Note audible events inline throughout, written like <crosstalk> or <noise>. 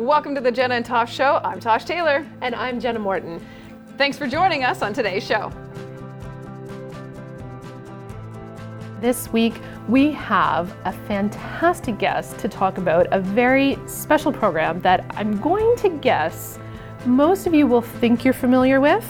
Welcome to the Jenna and Tosh Show. I'm Tosh Taylor. And I'm Jenna Morton. Thanks for joining us on today's show. This week, we have a fantastic guest to talk about a very special program that I'm going to guess most of you will think you're familiar with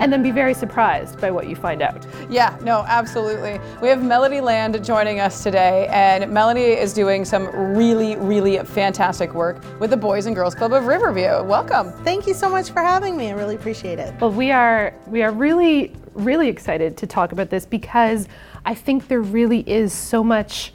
and then be very surprised by what you find out. Yeah, no, absolutely. We have Melody Land joining us today, and Melody is doing some really, really fantastic work with the Boys and Girls Club of Riverview. Welcome. Thank you so much for having me. I really appreciate it. Well, we are we are really really excited to talk about this because I think there really is so much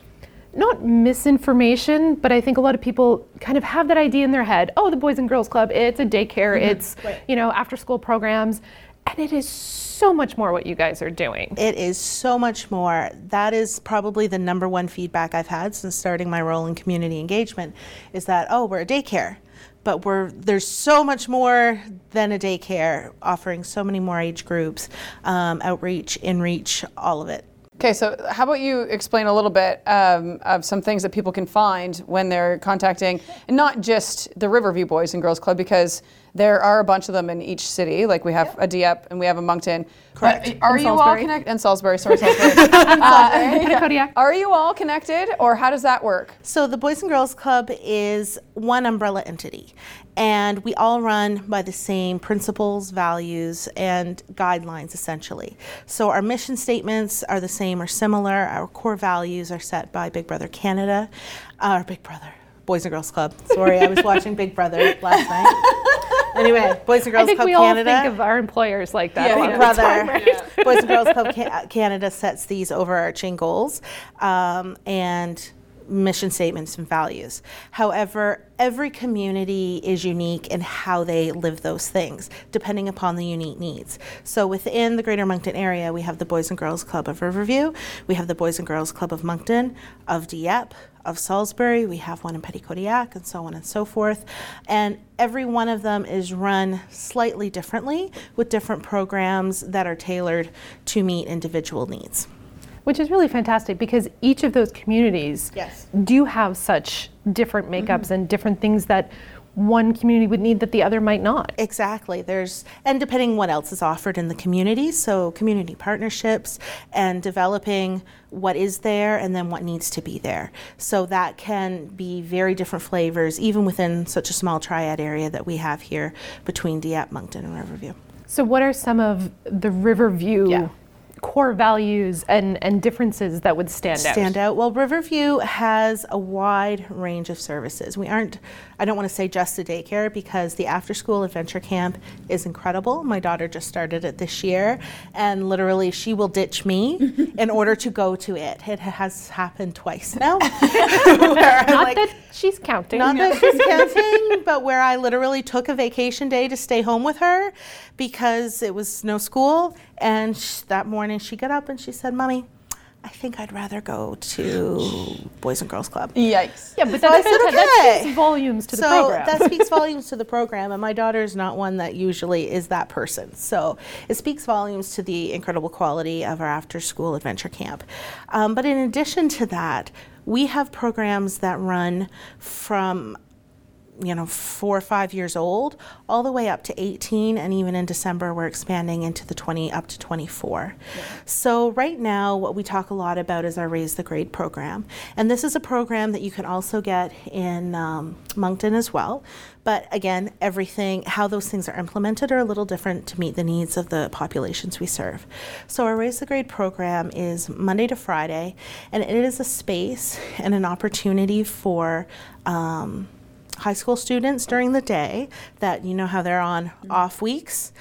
not misinformation, but I think a lot of people kind of have that idea in their head. Oh, the Boys and Girls Club, it's a daycare, mm-hmm. it's, right. you know, after school programs. And it is so much more what you guys are doing. It is so much more. That is probably the number one feedback I've had since starting my role in community engagement is that, oh, we're a daycare. But we're there's so much more than a daycare, offering so many more age groups, um, outreach, inreach, all of it. Okay, so how about you explain a little bit um, of some things that people can find when they're contacting, and not just the Riverview Boys and Girls Club, because there are a bunch of them in each city. Like we have yep. a Dieppe and we have a Moncton. Correct. are and you all connected? And Salisbury, sorry, <laughs> Salisbury. uh, are you all connected, or how does that work? So the Boys and Girls Club is one umbrella entity, and we all run by the same principles, values, and guidelines essentially. So our mission statements are the same or similar. Our core values are set by Big Brother Canada, our Big Brother. Boys and Girls Club. Sorry, I was watching Big Brother last night. <laughs> Anyway, Boys and Girls I think Club we Canada. all think of our employers like that. Yeah, Big Brother. Time, right? yeah. Boys and Girls Club Canada sets these overarching goals, um, and mission statements and values. However, every community is unique in how they live those things, depending upon the unique needs. So within the Greater Moncton area, we have the Boys and Girls Club of Riverview, we have the Boys and Girls Club of Moncton, of Dieppe, of Salisbury, we have one in Petitcodiac, and so on and so forth. And every one of them is run slightly differently with different programs that are tailored to meet individual needs which is really fantastic because each of those communities yes. do have such different makeups mm-hmm. and different things that one community would need that the other might not. Exactly. There's and depending what else is offered in the community, so community partnerships and developing what is there and then what needs to be there. So that can be very different flavors even within such a small triad area that we have here between Dieppe, Moncton and Riverview. So what are some of the Riverview yeah core values and, and differences that would stand, stand out? Stand out. Well, Riverview has a wide range of services. We aren't, I don't want to say just a daycare because the after school adventure camp is incredible. My daughter just started it this year, and literally she will ditch me <laughs> in order to go to it. It has happened twice now. <laughs> not like, that she's counting. Not that <laughs> she's counting, but where I literally took a vacation day to stay home with her because it was no school. And that morning she got up and she said, Mommy, I think I'd rather go to Boys and Girls Club. Yikes. Yeah, but so said, okay. that speaks volumes to so the program. that speaks <laughs> volumes to the program, and my daughter is not one that usually is that person. So it speaks volumes to the incredible quality of our after school adventure camp. Um, but in addition to that, we have programs that run from you know, four or five years old, all the way up to 18, and even in December, we're expanding into the 20 up to 24. Yeah. So, right now, what we talk a lot about is our Raise the Grade program. And this is a program that you can also get in um, Moncton as well. But again, everything, how those things are implemented are a little different to meet the needs of the populations we serve. So, our Raise the Grade program is Monday to Friday, and it is a space and an opportunity for um, high school students during the day that you know how they're on mm-hmm. off weeks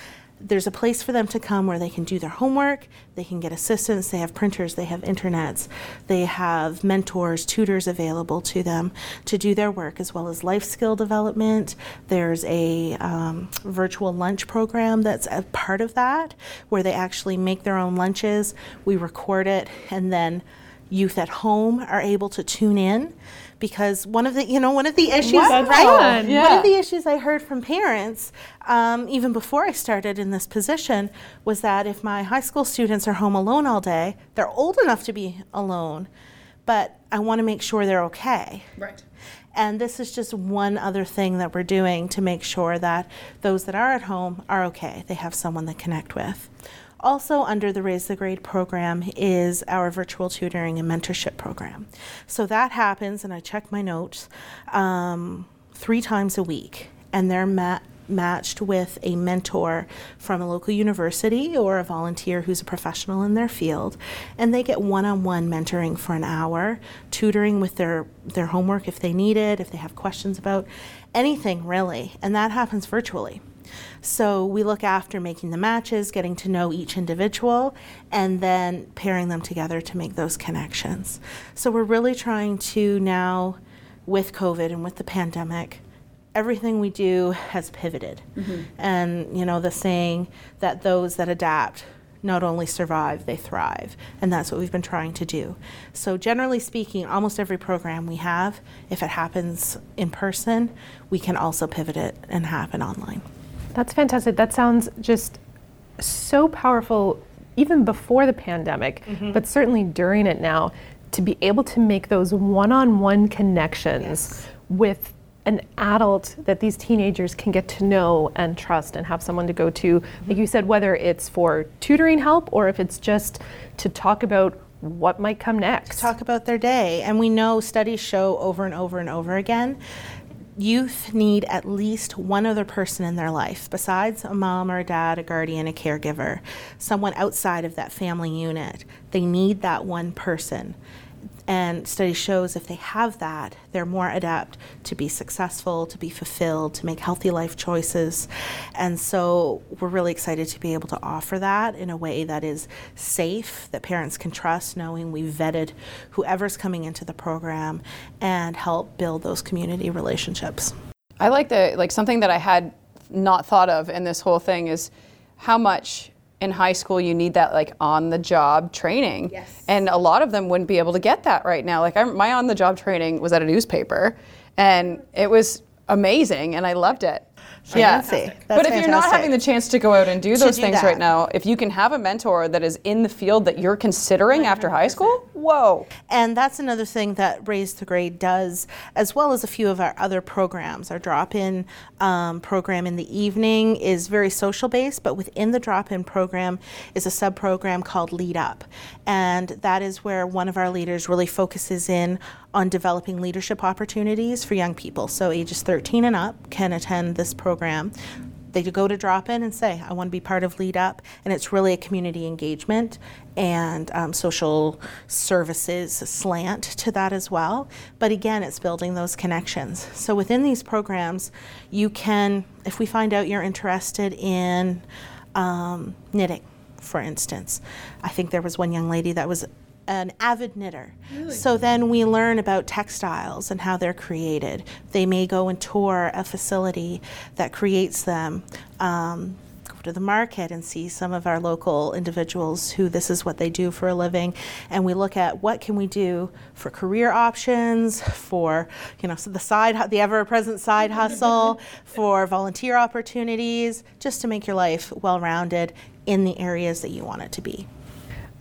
there's a place for them to come where they can do their homework, they can get assistance, they have printers, they have internets, they have mentors, tutors available to them to do their work, as well as life skill development. There's a um, virtual lunch program that's a part of that where they actually make their own lunches. We record it, and then youth at home are able to tune in because one of the you know one of the issues right yeah. one of the issues I heard from parents um, even before I started in this position was that if my high school students are home alone all day they're old enough to be alone but I want to make sure they're okay. Right. And this is just one other thing that we're doing to make sure that those that are at home are okay. They have someone to connect with. Also, under the Raise the Grade program is our virtual tutoring and mentorship program. So that happens, and I check my notes, um, three times a week. And they're ma- matched with a mentor from a local university or a volunteer who's a professional in their field. And they get one on one mentoring for an hour, tutoring with their, their homework if they need it, if they have questions about anything really. And that happens virtually. So we look after making the matches, getting to know each individual, and then pairing them together to make those connections. So we're really trying to now, with COVID and with the pandemic, everything we do has pivoted. Mm-hmm. And, you know, the saying that those that adapt not only survive, they thrive. And that's what we've been trying to do. So, generally speaking, almost every program we have, if it happens in person, we can also pivot it and happen online. That's fantastic. That sounds just so powerful, even before the pandemic, mm-hmm. but certainly during it now, to be able to make those one on one connections yes. with an adult that these teenagers can get to know and trust and have someone to go to. Mm-hmm. Like you said, whether it's for tutoring help or if it's just to talk about what might come next. Talk about their day. And we know studies show over and over and over again youth need at least one other person in their life besides a mom or a dad, a guardian, a caregiver, someone outside of that family unit. They need that one person. And study shows if they have that, they're more adept to be successful, to be fulfilled, to make healthy life choices. And so we're really excited to be able to offer that in a way that is safe, that parents can trust, knowing we've vetted whoever's coming into the program and help build those community relationships. I like the like something that I had not thought of in this whole thing is how much in high school you need that like on the job training. Yes. and a lot of them wouldn't be able to get that right now. Like I'm, my on the job training was at a newspaper and it was amazing and i loved it yeah. But if fantastic. you're not having the chance to go out and do those do things that. right now, if you can have a mentor that is in the field that you're considering 100%. after high school, whoa. And that's another thing that Raise the Grade does, as well as a few of our other programs. Our drop in um, program in the evening is very social based, but within the drop in program is a sub program called Lead Up. And that is where one of our leaders really focuses in on developing leadership opportunities for young people. So ages 13 and up can attend this program. They go to drop in and say, I want to be part of Lead Up. And it's really a community engagement and um, social services slant to that as well. But again, it's building those connections. So within these programs, you can, if we find out you're interested in um, knitting, for instance, I think there was one young lady that was an avid knitter. Really? So then we learn about textiles and how they're created. They may go and tour a facility that creates them. Um, go to the market and see some of our local individuals who this is what they do for a living and we look at what can we do for career options for you know so the side the ever present side hustle <laughs> for volunteer opportunities just to make your life well rounded in the areas that you want it to be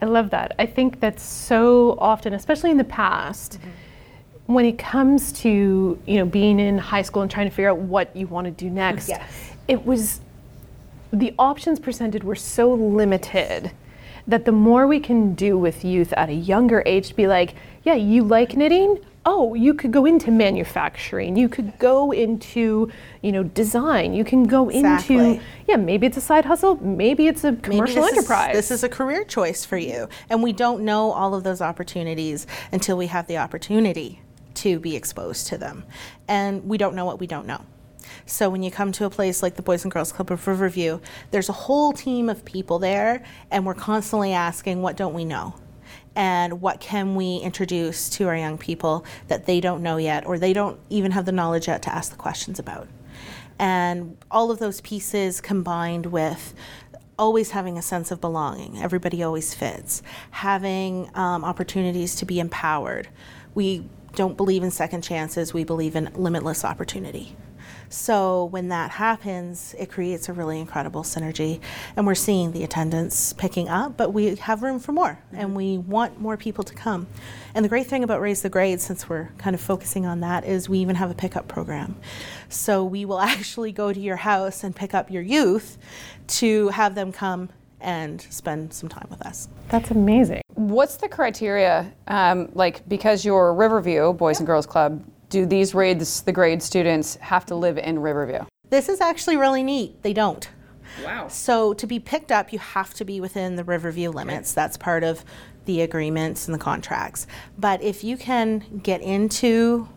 I love that. I think that so often, especially in the past, mm-hmm. when it comes to you know being in high school and trying to figure out what you want to do next, yes. it was the options presented were so limited that the more we can do with youth at a younger age to be like, yeah, you like knitting? Oh, you could go into manufacturing, you could go into, you know, design, you can go exactly. into, yeah, maybe it's a side hustle, maybe it's a commercial this enterprise. Is, this is a career choice for you. And we don't know all of those opportunities until we have the opportunity to be exposed to them. And we don't know what we don't know. So when you come to a place like the Boys and Girls Club of Riverview, there's a whole team of people there, and we're constantly asking, what don't we know? And what can we introduce to our young people that they don't know yet or they don't even have the knowledge yet to ask the questions about. And all of those pieces combined with always having a sense of belonging, everybody always fits, having um, opportunities to be empowered. We don't believe in second chances, we believe in limitless opportunity. So when that happens, it creates a really incredible synergy. And we're seeing the attendance picking up, but we have room for more and we want more people to come. And the great thing about Raise the Grade, since we're kind of focusing on that, is we even have a pickup program. So we will <laughs> actually go to your house and pick up your youth to have them come and spend some time with us. That's amazing. What's the criteria? Um, like, because you're Riverview Boys and Girls Club, do these grades, the Grade students have to live in Riverview? This is actually really neat. They don't. Wow. So to be picked up, you have to be within the Riverview limits. That's part of the agreements and the contracts. But if you can get into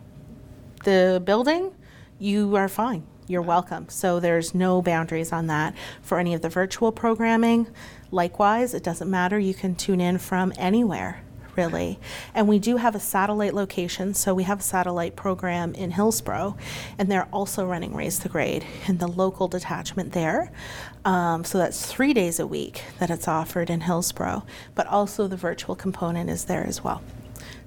the building, you are fine. You're welcome. So there's no boundaries on that for any of the virtual programming. Likewise, it doesn't matter. You can tune in from anywhere really. And we do have a satellite location, so we have a satellite program in Hillsborough, and they're also running Raise the Grade in the local detachment there. Um, so that's three days a week that it's offered in Hillsborough, but also the virtual component is there as well.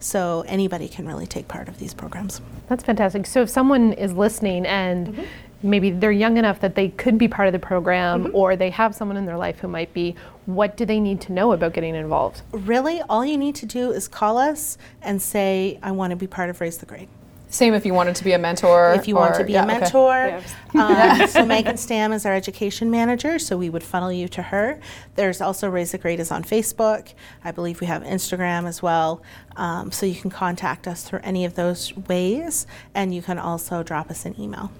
So anybody can really take part of these programs. That's fantastic. So if someone is listening and maybe they're young enough that they could be part of the program or they have someone in their life who might be, what do they need to know about getting involved? Really, all you need to do is call us and say, I want to be part of Raise the Grade. Same if you wanted to be a mentor. if you want to be yeah, a okay. mentor. Um, <laughs> so Megan Stam is our education manager, so we would funnel you to her. There's also Raise the Grade is on Facebook. I believe we have Instagram as well. Um, so you can contact us through any of those ways, and you can also drop us an email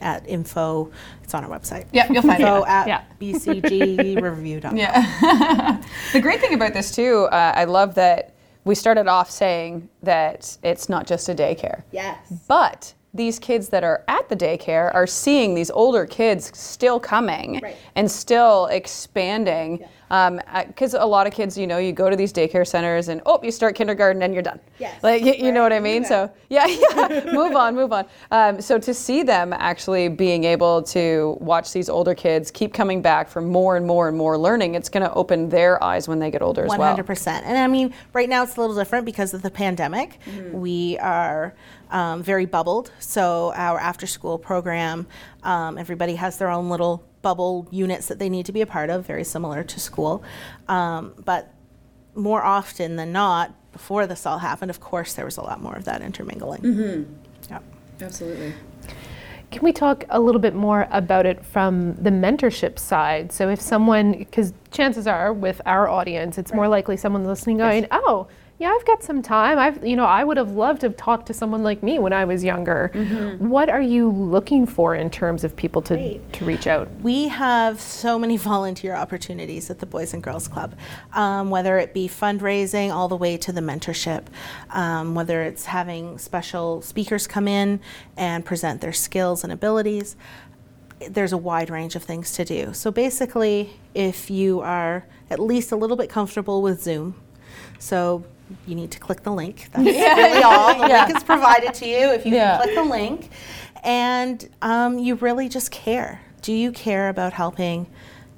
at info. It's on our website. Yeah, you'll find info it. at Yeah. bcgreview.com. <laughs> Yeah. <laughs> the great thing about this too, uh, I love that we started off saying that it's not just a daycare. Yes. But these kids that are at the daycare are seeing these older kids still coming Right. and still expanding. Because a lot of kids, you know, you go to these daycare centers and oh, you start kindergarten and you're done. Yes. Like you, you know what I mean? So yeah, <laughs> yeah. move on, move on. Um, so to see them actually being able to watch these older kids keep coming back for more and more and more learning, it's going to open their eyes when they get older as One well. hundred percent. And I mean, right now it's a little different because of the pandemic. Mm-hmm. We are um, very bubbled. So our after-school program, um, everybody has their own little bubble units that they need to be a part of, very similar to school. Um, but more often than not, before this all happened, of course, there was a lot more of that intermingling. Mm-hmm. Yep. Absolutely. Can we talk a little bit more about it from the mentorship side? So if someone, because chances are with our audience, it's more likely someone listening going, oh, yeah, I've got some time. I've, you know, I would have loved to have talked to someone like me when I was younger. What are you looking for in terms of people to, Great. to reach out? We have so many <laughs> volunteer opportunities at the Boys and Girls Club, um, whether it be fundraising all the way to the mentorship, um, whether it's having special speakers come in and present their skills and abilities. There's a wide range of things to do. So basically, if you are at least a little bit comfortable with Zoom, so you need to click the link. <laughs> That's really all. The link is provided to you if you Yeah. click the link, and um, you really just care. Do you care about helping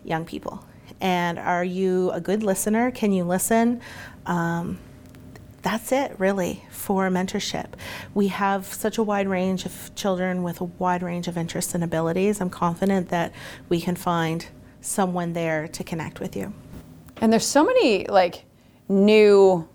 young people? And are you a good listener? Can you listen? Um, that's it, really, for mentorship. We have such a wide range of children with a wide range of interests and abilities. I'm confident that we can find someone there to connect with you. And there's so many like new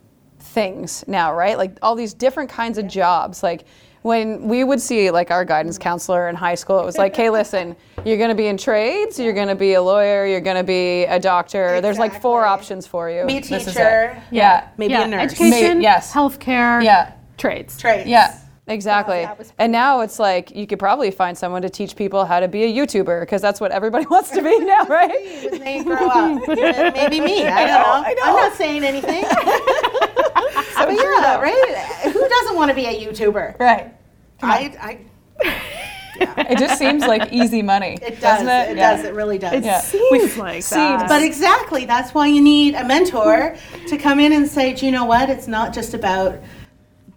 things now, right? Like all these different kinds of jobs. Like when we would see like our guidance counselor in high school, it was like, hey, listen, <laughs> you're going to be in trades, you're going to be a lawyer, you're going to be a doctor. There's like four options for you. Be a This is teacher. Yeah. Maybe yeah, a nurse. Education, May- yes. healthcare, Yeah. trades. Trades. Yeah. Exactly. that was and now it's like you could probably find someone to teach people how to be a YouTuber because that's what everybody <laughs> wants to be now, right? when they grow up. <laughs> Maybe me. I don't know, <laughs> know. I know. I'm not saying anything. but yeah, right? Who doesn't want to be a YouTuber? Right. I, I, It just seems like easy money. it does. doesn't it? It, Yeah. does. It really does. It Yeah. seems We've like seen- that. But exactly, that's why you need a mentor to come in and say, do you know what? It's not just about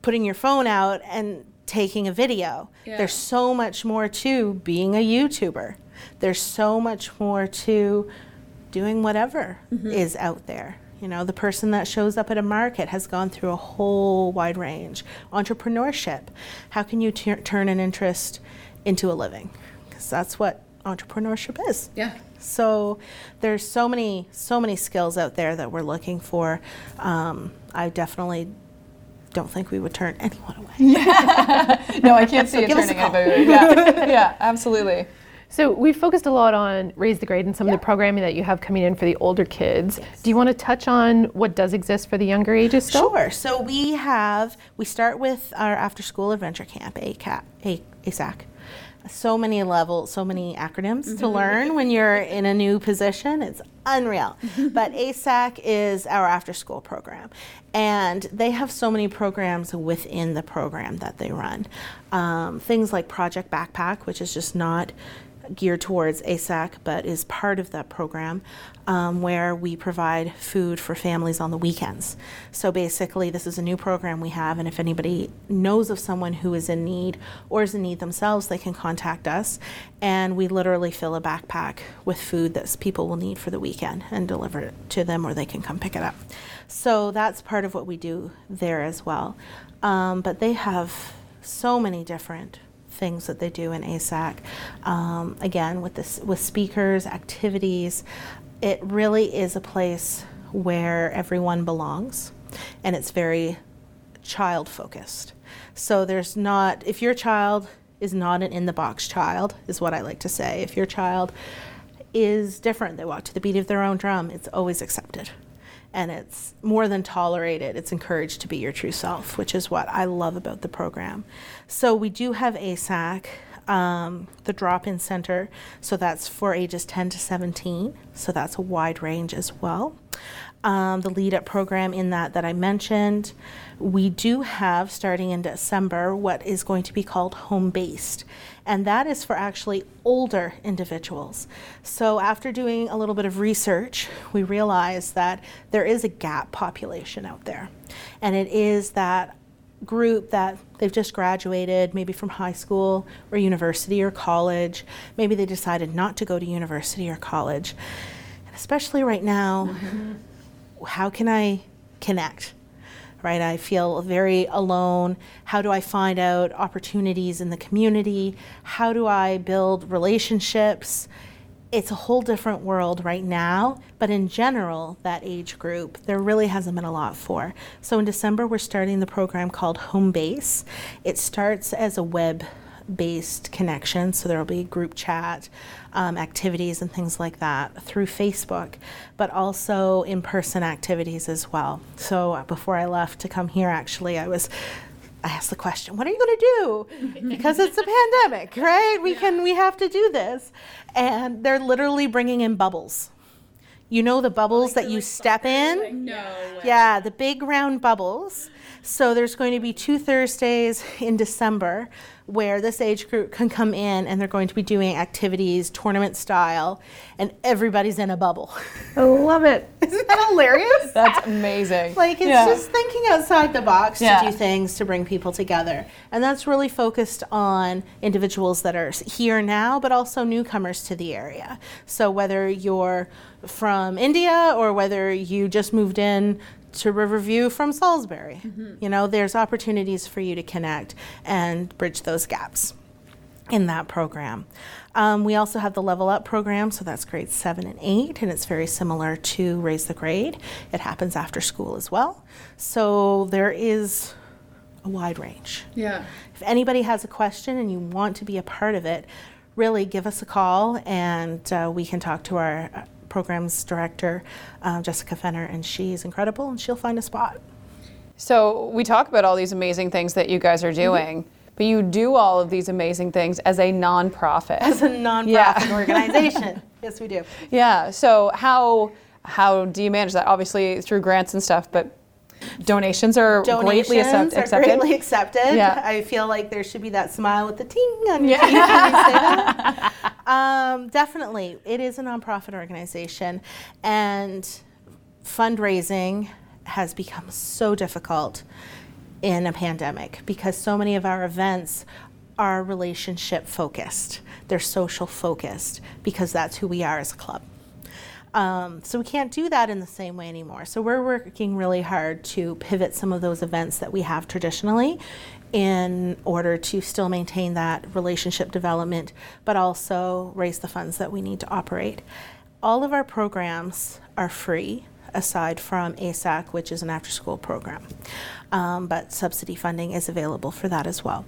putting your phone out and taking a video. There's so much more to being a YouTuber. There's so much more to doing whatever is out there. You know, the person that shows up at a market has gone through a whole wide range. Entrepreneurship. How can you tur turn an interest into a living because that's what entrepreneurship is. Yeah. So there's so many so many skills out there that we're looking for. Um, I definitely don't think we would turn anyone away. Yeah. <laughs> No, I can't see it give us a turning call. anybody. Yeah, <laughs> yeah, absolutely. So we focused a lot on Raise the Grade and some of the programming that you have coming in for the older kids. Do you want to touch on what does exist for the younger ages still? Sure. So we have we start with our after school adventure camp, ACAP, A- ASAC. So many levels, so many acronyms to learn when you're in a new position. It's unreal. <laughs> but ASAC is our after school program. And they have so many programs within the program that they run. Um, things like Project Backpack, which is just not geared towards ASAC, but is part of that program um, where we provide food for families on the weekends. So basically, this is a new program we have, and if anybody knows of someone who is in need or is in need themselves, they can contact us, and we literally fill a backpack with food that people will need for the weekend and deliver it to them, or they can come pick it up. So that's part of what we do there as well. Um, but they have so many different things that they do in ASAC. Um, again, with this, with speakers, activities, it really is a place where everyone belongs, and it's very child focused. So there's not if your child is not an in the box child, is what I like to say. If your child is different, they walk to the beat of their own drum, it's always accepted. And it's more than tolerated, it's encouraged to be your true self, which is what I love about the program. So we do have ASAC, um, the drop in center, so that's for ages 10 to 17, so that's a wide range as well. Um, the lead up program in that that I mentioned. We do have starting in December what is going to be called home based, and that is for actually older individuals. So, after doing a little bit of research, we realized that there is a gap population out there, and it is that group that they've just graduated, maybe from high school or university or college. Maybe they decided not to go to university or college. And especially right now, mm-hmm. how can I connect? Right? I feel very alone. How do I find out opportunities in the community? How do I build relationships? It's a whole different world right now, but in general, that age group, there really hasn't been a lot for. So in December, we're starting the program called Home Base. It starts as a web based connection, so there will be group chat, um, activities, and things like that through Facebook, but also in person activities as well. So uh, before I left to come here, actually, I was. I asked the question, "What are you going to do?" <laughs> Because it's a pandemic, right? We can, we have to do this, and they're literally bringing in bubbles. You know the bubbles that you step in? No way. Yeah, the big round bubbles. So there's going to be two Thursdays in December where this age group can come in and they're going to be doing activities tournament style and everybody's in a bubble. I love it. <laughs> Isn't that hilarious? That's amazing. Like it's Yeah. just thinking outside the box Yeah. to do things to bring people together. And that's really focused on individuals that are here now, but also newcomers to the area. So whether you're from India or whether you just moved in to Riverview from Salisbury, you know, there's opportunities for you to connect and bridge those gaps in that program. Um, we also have the Level Up program, so that's grades seven and eight, and it's very similar to Raise the Grade. It happens after school as well. So there is a wide range. Yeah. If anybody has a question and you want to be a part of it, really give us a call and uh, we can talk to our programs director, uh, Jessica Fenner, and she's incredible and she'll find a spot. So we talk about all these amazing things that you guys are Mm-hmm. doing, but you do all of these amazing things as a nonprofit. As a nonprofit Yeah. <laughs> organization. yes, we do. yeah. So how how do you manage that? Obviously through grants and stuff, but donations are Donations greatly accept- are accepted. greatly accepted. Yeah. I feel like there should be that smile with the ting on your Yeah. teeth when you say that. <laughs> Um, definitely, it is a nonprofit organization, and fundraising has become so difficult in a pandemic because so many of our events are relationship focused. They're social focused because that's who we are as a club. Um, so we can't do that in the same way anymore. So we're working really hard to pivot some of those events that we have traditionally in order to still maintain that relationship development, but also raise the funds that we need to operate. All of our programs are free aside from ASAC, which is an after school program. Um, but subsidy funding is available for that as well.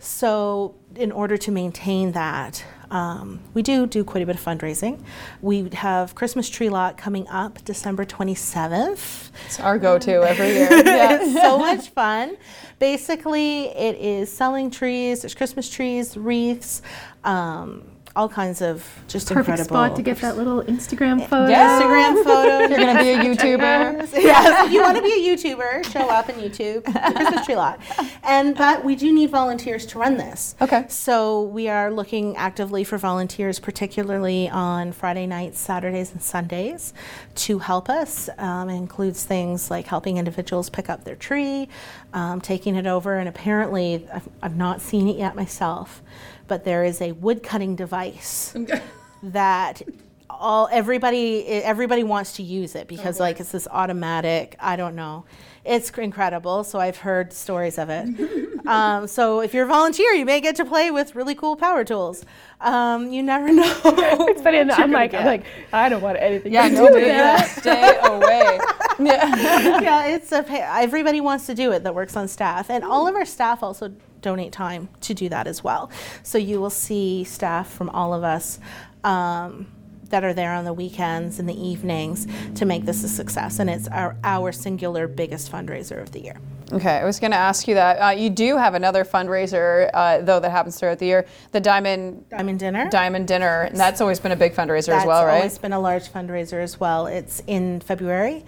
So, in order to maintain that, um, we do do quite a bit of fundraising. We have Christmas Tree Lot coming up December 27th. It's our go-to every year. <laughs> it's so much fun. Basically, it is selling trees. There's Christmas trees, wreaths. Um, all kinds of just Perfect incredible spot to get that little Instagram photo. Yeah. Instagram <laughs> photo. You're gonna be a YouTuber. yes, <laughs> if you want to be a YouTuber, show up on YouTube, the Christmas tree lot. And but we do need volunteers to run this. Okay. So we are looking actively for volunteers, particularly on Friday nights, Saturdays, and Sundays, to help us. Um, it includes things like helping individuals pick up their tree, um, taking it over, and apparently I've, I've not seen it yet myself, but there is a wood cutting device <laughs> that all everybody everybody wants to use it because like it's this automatic i don't know. It's incredible so i've heard stories of it. <laughs> Um, so if you're a volunteer you may get to play with really cool power tools. Um, you never know <laughs> It's funny, and I'm like, I'm like, I don't want anything Yeah, to do with that. stay <laughs> away. Yeah. yeah it's a everybody wants to do it that works on staff and all of our staff also donate time to do that as well. So you will see staff from all of us um, that are there on the weekends and the evenings to make this a success. And it's our, our singular biggest fundraiser of the year Okay, I was going to ask you that. Uh, you do have another fundraiser, uh, though, that happens throughout the year the Diamond diamond dinner Diamond Dinner. And that's always been a big fundraiser That's as well, right? That's always been a large fundraiser as well. It's in February.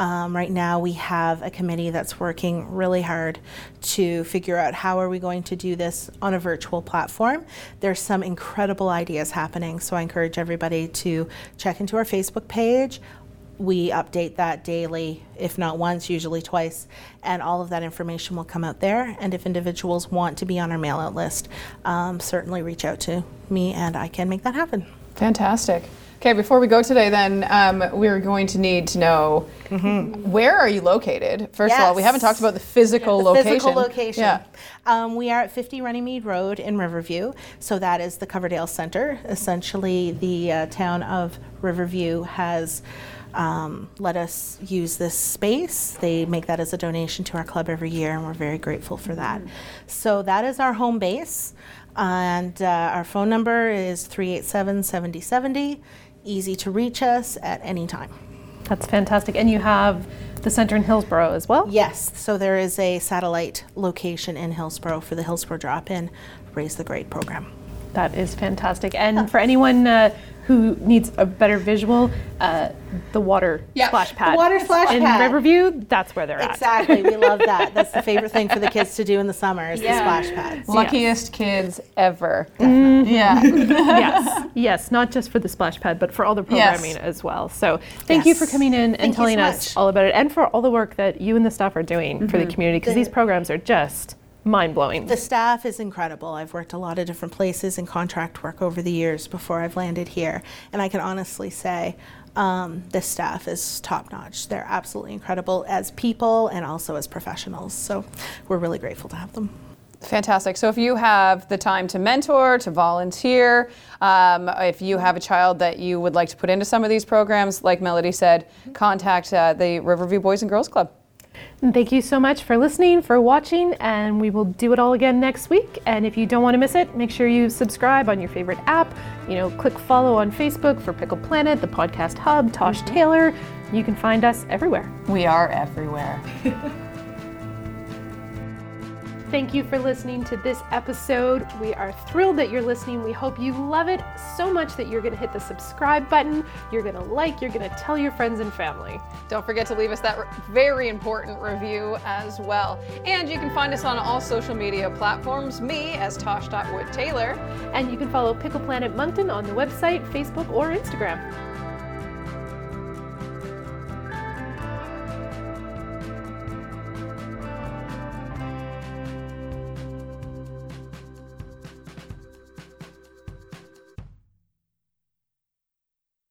Um, right now, we have a committee that's working really hard to figure out how are we going to do this on a virtual platform. There's some incredible ideas happening, so I encourage everybody to check into our Facebook page. We update that daily, if not once, usually twice, and all of that information will come out there. And if individuals want to be on our mail out list, um, certainly reach out to me and I can make that happen. Fantastic. Okay, before we go today, then um, we're going to need to know where are you located. First of all, we haven't talked about the physical the location. physical location. Yeah. Um, we are at 50 Runnymede Road in Riverview, so that is the Coverdale Center. Essentially, the uh, town of Riverview has um, let us use this space. They make that as a donation to our club every year, and we're very grateful for that. So that is our home base, and uh, our phone number is 387 7070. Easy to reach us at any time. That's fantastic. And you have the center in Hillsborough as well. Yes, so there is a satellite location in Hillsborough for the Hillsborough Drop In Raise the Grade program. That is fantastic. And for anyone uh, who needs a better visual, uh, the water Yeah. splash pad. The water splash in pad. Riverview, that's where they're at. Exactly, we love <laughs> that. That's the favorite thing for the kids to do in the summer is Yeah. the splash pads. Luckiest kids ever. Yeah. <laughs> yes, yes, not just for the splash pad, but for all the programming Yes. as well. So thank you for coming in and Thank telling so us all about it, and for all the work that you and the staff are doing for the Mm-hmm. community, because these programs are just mind blowing. The staff is incredible. I've worked a lot of different places in contract work over the years before I've landed here, and I can honestly say um, this staff is top notch. They're absolutely incredible as people and also as professionals. So we're really grateful to have them. Fantastic. So if you have the time to mentor, to volunteer, um, if you have a child that you would like to put into some of these programs, like Melody said, contact uh, the Riverview Boys and Girls Club. And thank you so much for listening, for watching, and we will do it all again next week. And if you don't want to miss it, make sure you subscribe on your favorite app. You know, click follow on Facebook for Pickle Planet, the podcast hub, Tosh mm-hmm. Taylor. You can find us everywhere. We are everywhere. <laughs> Thank you for listening to this episode. We are thrilled that you're listening. We hope you love it so much that you're going to hit the subscribe button, you're going to like, you're going to tell your friends and family. Don't forget to leave us that re- very important review as well. And you can find us on all social media platforms. Me as Tosh.Wood Taylor. And you can follow Pickle Planet Moncton on the website, Facebook, or Instagram.